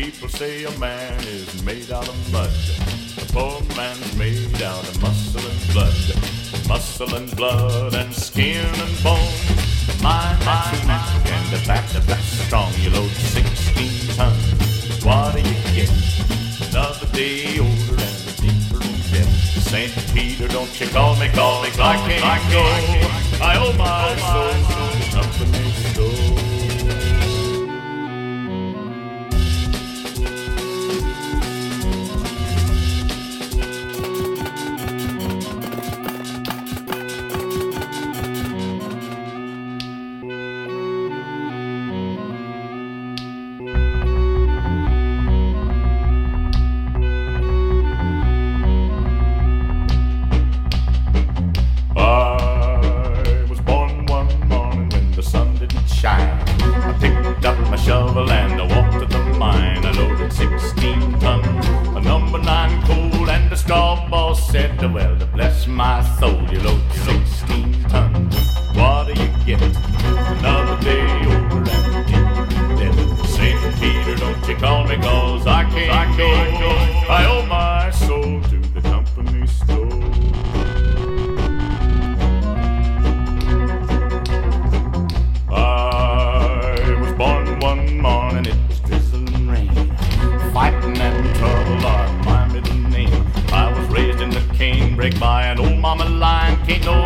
People say a man is made out of mud. A poor man's made out of muscle and blood. Muscle and blood and skin and bone. My, my, my, and the back of that strong. You load 16 tons. What do you get? Another day older and deeper in debt. St. Peter, don't you call me, call me, I can't go. I owe my soul. ain't no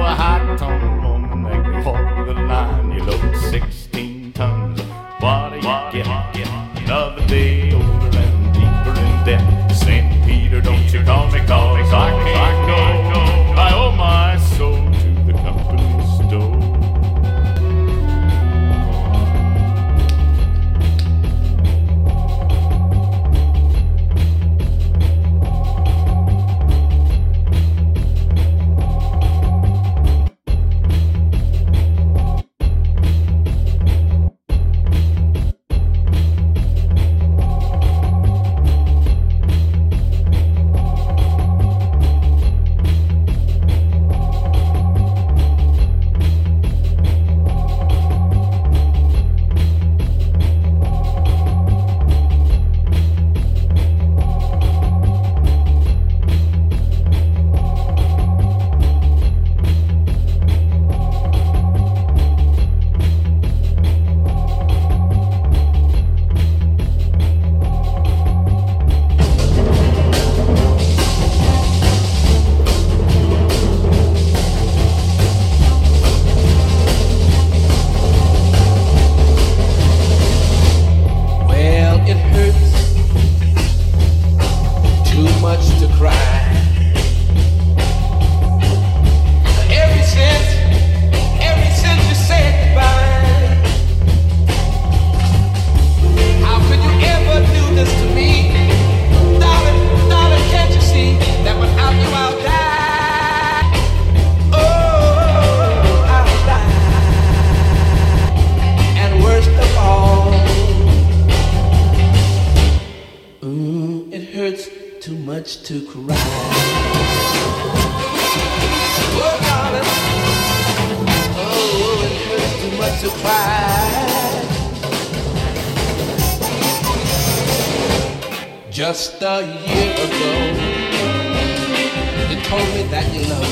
too much to cry. Oh, darling. Oh, too much to cry. Just a year ago, you told me that you loved.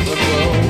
overflow.